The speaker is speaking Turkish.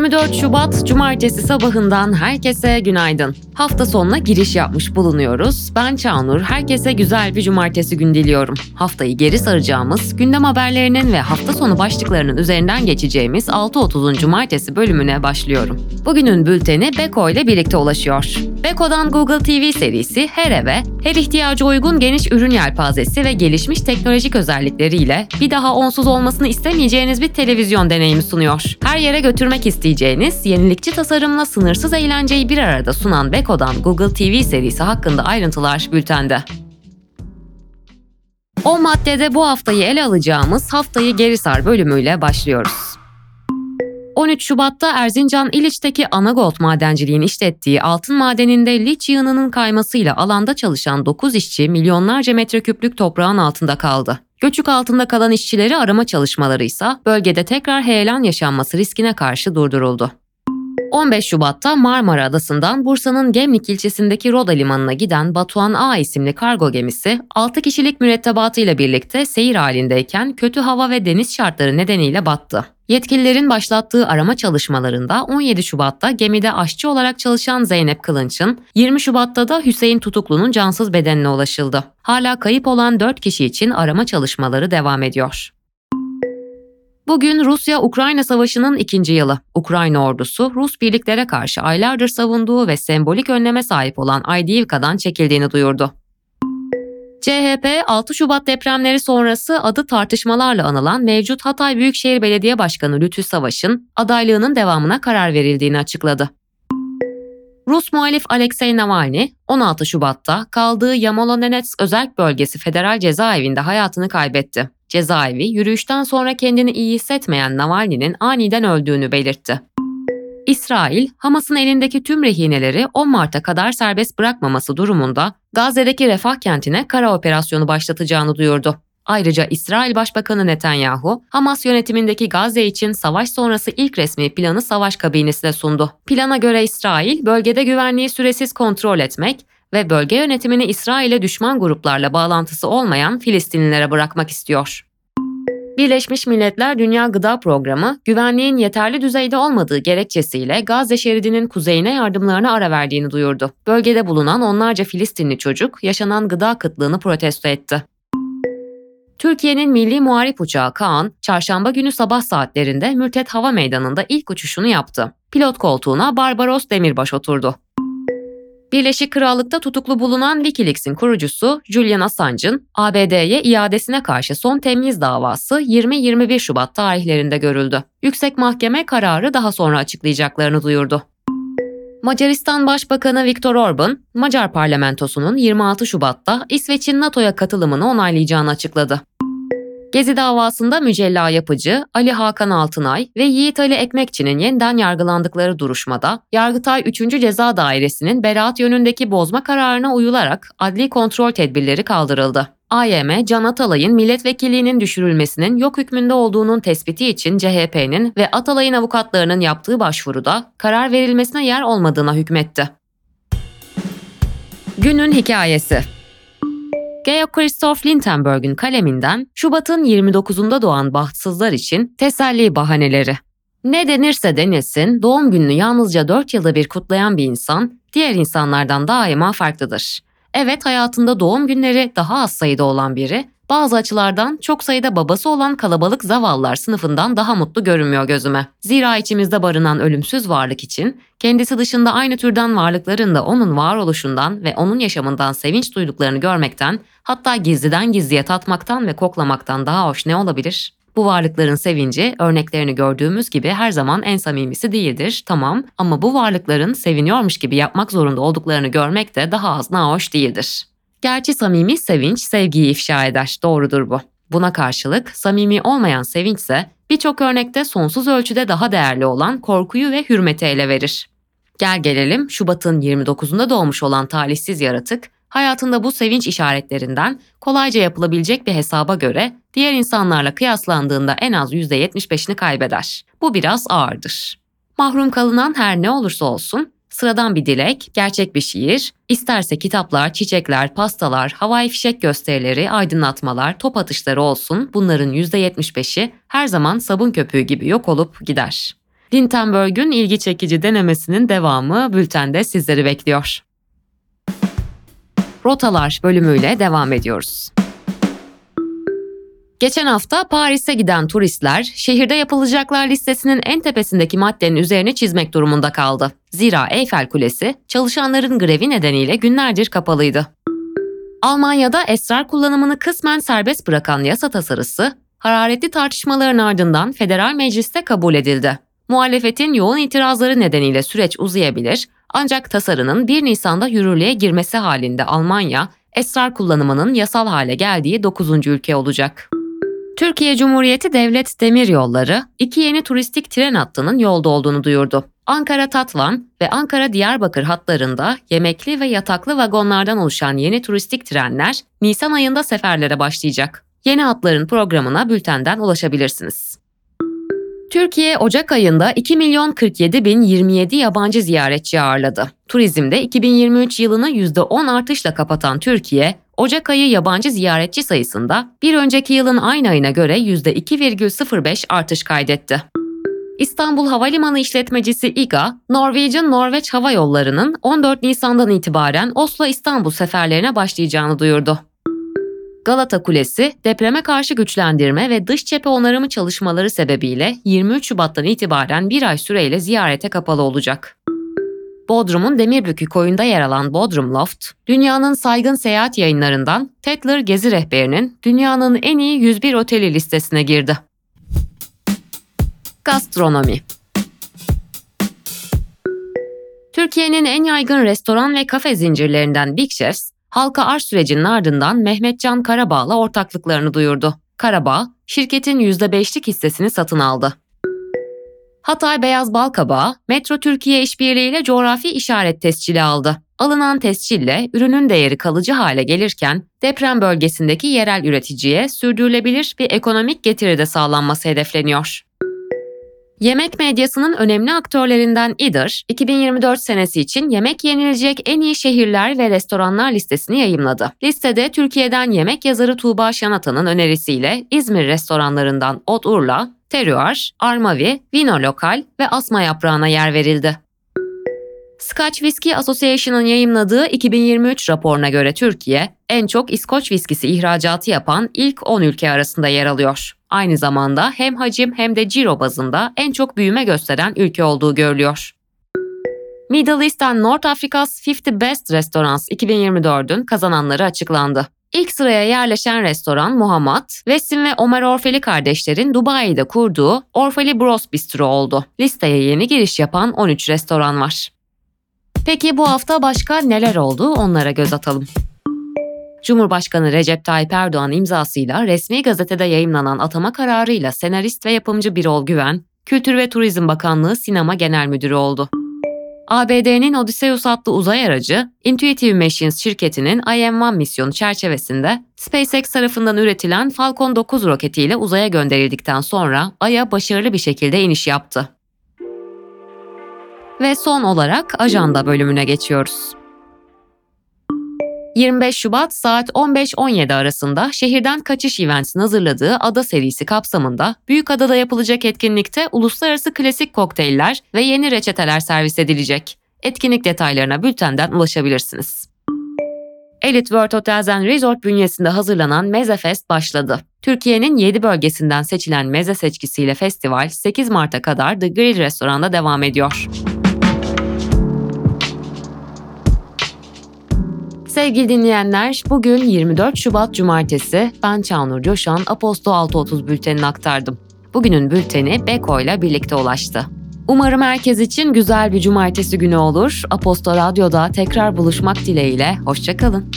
24 Şubat Cumartesi sabahından herkese günaydın. Hafta sonuna giriş yapmış bulunuyoruz. Ben Çağnur, herkese güzel bir cumartesi gün diliyorum. Haftayı geri saracağımız, gündem haberlerinin ve hafta sonu başlıklarının üzerinden geçeceğimiz 6.30'un Cumartesi bölümüne başlıyorum. Bugünün bülteni Beko ile birlikte ulaşıyor. Beko'dan Google TV serisi her eve, her ihtiyaca uygun geniş ürün yelpazesi ve gelişmiş teknolojik özellikleriyle bir daha onsuz olmasını istemeyeceğiniz bir televizyon deneyimi sunuyor. Her yere götürmek isteyeceğiniz, yenilikçi tasarımla sınırsız eğlenceyi bir arada sunan Beko'dan Google TV serisi hakkında ayrıntılar bültende. O maddede bu haftayı ele alacağımız Haftayı Geri Sar bölümüyle başlıyoruz. 13 Şubat'ta Erzincan İliç'teki Anagold madenciliğin işlettiği altın madeninde liç yığınının kaymasıyla alanda çalışan 9 işçi milyonlarca metreküplük toprağın altında kaldı. Göçük altında kalan işçileri arama çalışmaları ise bölgede tekrar heyelan yaşanması riskine karşı durduruldu. 15 Şubat'ta Marmara Adası'ndan Bursa'nın Gemlik ilçesindeki Roda Limanı'na giden Batuhan A isimli kargo gemisi 6 kişilik mürettebatıyla birlikte seyir halindeyken kötü hava ve deniz şartları nedeniyle battı. Yetkililerin başlattığı arama çalışmalarında 17 Şubat'ta gemide aşçı olarak çalışan Zeynep Kılınç'ın, 20 Şubat'ta da Hüseyin Tutuklu'nun cansız bedenine ulaşıldı. Hala kayıp olan 4 kişi için arama çalışmaları devam ediyor. Bugün Rusya-Ukrayna Savaşı'nın ikinci yılı. Ukrayna ordusu Rus birliklere karşı aylardır savunduğu ve sembolik önleme sahip olan Aydiyivka'dan çekildiğini duyurdu. CHP 6 Şubat depremleri sonrası adı tartışmalarla anılan mevcut Hatay Büyükşehir Belediye Başkanı Lütfü Savaş'ın adaylığının devamına karar verildiğini açıkladı. Rus muhalif Alexei Navalny 16 Şubat'ta kaldığı Yamolonenets özel bölgesi federal cezaevinde hayatını kaybetti. Cezaevi yürüyüşten sonra kendini iyi hissetmeyen Navalny'nin aniden öldüğünü belirtti. İsrail, Hamas'ın elindeki tüm rehineleri 10 Mart'a kadar serbest bırakmaması durumunda Gazze'deki Refah kentine kara operasyonu başlatacağını duyurdu. Ayrıca İsrail Başbakanı Netanyahu, Hamas yönetimindeki Gazze için savaş sonrası ilk resmi planı savaş kabinesine sundu. Plana göre İsrail, bölgede güvenliği süresiz kontrol etmek ve bölge yönetimini İsrail'e düşman gruplarla bağlantısı olmayan Filistinlilere bırakmak istiyor. Birleşmiş Milletler Dünya Gıda Programı, güvenliğin yeterli düzeyde olmadığı gerekçesiyle Gazze şeridinin kuzeyine yardımlarına ara verdiğini duyurdu. Bölgede bulunan onlarca Filistinli çocuk yaşanan gıda kıtlığını protesto etti. Türkiye'nin milli muharip uçağı Kaan, çarşamba günü sabah saatlerinde Mürtet Hava Meydanı'nda ilk uçuşunu yaptı. Pilot koltuğuna Barbaros Demirbaş oturdu. Birleşik Krallık'ta tutuklu bulunan Wikileaks'in kurucusu Julian Assange'ın ABD'ye iadesine karşı son temyiz davası 20-21 Şubat tarihlerinde görüldü. Yüksek Mahkeme kararı daha sonra açıklayacaklarını duyurdu. Macaristan Başbakanı Viktor Orban, Macar parlamentosunun 26 Şubat'ta İsveç'in NATO'ya katılımını onaylayacağını açıkladı. Gezi davasında Mücella Yapıcı, Ali Hakan Altınay ve Yiğit Ali Ekmekçi'nin yeniden yargılandıkları duruşmada Yargıtay 3. Ceza Dairesi'nin beraat yönündeki bozma kararına uyularak adli kontrol tedbirleri kaldırıldı. AYM, Can Atalay'ın milletvekilliğinin düşürülmesinin yok hükmünde olduğunun tespiti için CHP'nin ve Atalay'ın avukatlarının yaptığı başvuruda karar verilmesine yer olmadığına hükmetti. Günün hikayesi Georg Christoph Lindenberg'ün kaleminden Şubat'ın 29'unda doğan bahtsızlar için teselli bahaneleri. Ne denirse denilsin doğum gününü yalnızca 4 yılda bir kutlayan bir insan diğer insanlardan daima farklıdır. Evet hayatında doğum günleri daha az sayıda olan biri bazı açılardan çok sayıda babası olan kalabalık zavallılar sınıfından daha mutlu görünmüyor gözüme. Zira içimizde barınan ölümsüz varlık için kendisi dışında aynı türden varlıkların da onun varoluşundan ve onun yaşamından sevinç duyduklarını görmekten, hatta gizliden gizliye tatmaktan ve koklamaktan daha hoş ne olabilir? Bu varlıkların sevinci örneklerini gördüğümüz gibi her zaman en samimisi değildir, tamam ama bu varlıkların seviniyormuş gibi yapmak zorunda olduklarını görmek de daha az nahoş değildir. Gerçi samimi sevinç sevgiyi ifşa eder, doğrudur bu. Buna karşılık samimi olmayan sevinç ise birçok örnekte sonsuz ölçüde daha değerli olan korkuyu ve hürmeti ele verir. Gel gelelim Şubat'ın 29'unda doğmuş olan talihsiz yaratık, hayatında bu sevinç işaretlerinden kolayca yapılabilecek bir hesaba göre diğer insanlarla kıyaslandığında en az %75'ini kaybeder. Bu biraz ağırdır. Mahrum kalınan her ne olursa olsun Sıradan bir dilek, gerçek bir şiir, isterse kitaplar, çiçekler, pastalar, havai fişek gösterileri, aydınlatmalar, top atışları olsun bunların %75'i her zaman sabun köpüğü gibi yok olup gider. Lindenberg'ün ilgi çekici denemesinin devamı bültende sizleri bekliyor. Rotalar bölümüyle devam ediyoruz. Geçen hafta Paris'e giden turistler şehirde yapılacaklar listesinin en tepesindeki maddenin üzerine çizmek durumunda kaldı. Zira Eyfel Kulesi çalışanların grevi nedeniyle günlerdir kapalıydı. Almanya'da esrar kullanımını kısmen serbest bırakan yasa tasarısı, hararetli tartışmaların ardından federal mecliste kabul edildi. Muhalefetin yoğun itirazları nedeniyle süreç uzayabilir ancak tasarının 1 Nisan'da yürürlüğe girmesi halinde Almanya, esrar kullanımının yasal hale geldiği 9. ülke olacak. Türkiye Cumhuriyeti Devlet Demiryolları iki yeni turistik tren hattının yolda olduğunu duyurdu. Ankara Tatvan ve Ankara Diyarbakır hatlarında yemekli ve yataklı vagonlardan oluşan yeni turistik trenler Nisan ayında seferlere başlayacak. Yeni hatların programına bültenden ulaşabilirsiniz. Türkiye Ocak ayında 2 milyon 47 bin 27 yabancı ziyaretçi ağırladı. Turizmde 2023 yılını %10 artışla kapatan Türkiye, Ocak ayı yabancı ziyaretçi sayısında bir önceki yılın aynı ayına göre %2,05 artış kaydetti. İstanbul Havalimanı işletmecisi İGA, Norwegian Norveç Hava Yolları'nın 14 Nisan'dan itibaren Oslo-İstanbul seferlerine başlayacağını duyurdu. Galata Kulesi, depreme karşı güçlendirme ve dış cephe onarımı çalışmaları sebebiyle 23 Şubat'tan itibaren bir ay süreyle ziyarete kapalı olacak. Bodrum'un Demirbükü koyunda yer alan Bodrum Loft, dünyanın saygın seyahat yayınlarından Tetler Gezi Rehberi'nin dünyanın en iyi 101 oteli listesine girdi. Gastronomi Türkiye'nin en yaygın restoran ve kafe zincirlerinden Big Chefs, halka arz sürecinin ardından Mehmetcan Karabağ'la ortaklıklarını duyurdu. Karabağ, şirketin %5'lik hissesini satın aldı. Hatay Beyaz Balkabağı, Metro Türkiye işbirliğiyle coğrafi işaret tescili aldı. Alınan tescille ürünün değeri kalıcı hale gelirken deprem bölgesindeki yerel üreticiye sürdürülebilir bir ekonomik getiri de sağlanması hedefleniyor. Yemek medyasının önemli aktörlerinden İDIR, 2024 senesi için yemek yenilecek en iyi şehirler ve restoranlar listesini yayımladı. Listede Türkiye'den yemek yazarı Tuğba Şanatan'ın önerisiyle İzmir restoranlarından Ot Urla, Terroir, Armavi, Vino Lokal ve Asma Yaprağı'na yer verildi. Scotch Whisky Association'ın yayımladığı 2023 raporuna göre Türkiye, en çok İskoç viskisi ihracatı yapan ilk 10 ülke arasında yer alıyor. Aynı zamanda hem hacim hem de ciro bazında en çok büyüme gösteren ülke olduğu görülüyor. Middle East and North Africa's 50 Best Restaurants 2024'ün kazananları açıklandı. İlk sıraya yerleşen restoran Muhammed, Westin ve Ömer Orfeli kardeşlerin Dubai'de kurduğu Orfeli Bros Bistro oldu. Listeye yeni giriş yapan 13 restoran var. Peki bu hafta başka neler oldu onlara göz atalım. Cumhurbaşkanı Recep Tayyip Erdoğan imzasıyla resmi gazetede yayımlanan atama kararıyla senarist ve yapımcı Birol Güven, Kültür ve Turizm Bakanlığı Sinema Genel Müdürü oldu. ABD'nin Odysseus adlı uzay aracı, Intuitive Machines şirketinin IM-1 misyonu çerçevesinde SpaceX tarafından üretilen Falcon 9 roketiyle uzaya gönderildikten sonra Ay'a başarılı bir şekilde iniş yaptı. Ve son olarak ajanda bölümüne geçiyoruz. 25 Şubat saat 15-17 arasında şehirden kaçış events'in hazırladığı Ada serisi kapsamında Büyükada'da yapılacak etkinlikte uluslararası klasik kokteyller ve yeni reçeteler servis edilecek. Etkinlik detaylarına bültenden ulaşabilirsiniz. Elite World Hotels and Resort bünyesinde hazırlanan Meze Fest başladı. Türkiye'nin 7 bölgesinden seçilen meze seçkisiyle festival 8 Mart'a kadar The Grill restoranda devam ediyor. Sevgili dinleyenler, bugün 24 Şubat Cumartesi ben Çağnur Coşan Aposto 630 bültenini aktardım. Bugünün bülteni Beko ile birlikte ulaştı. Umarım herkes için güzel bir cumartesi günü olur. Aposto Radyo'da tekrar buluşmak dileğiyle, hoşçakalın.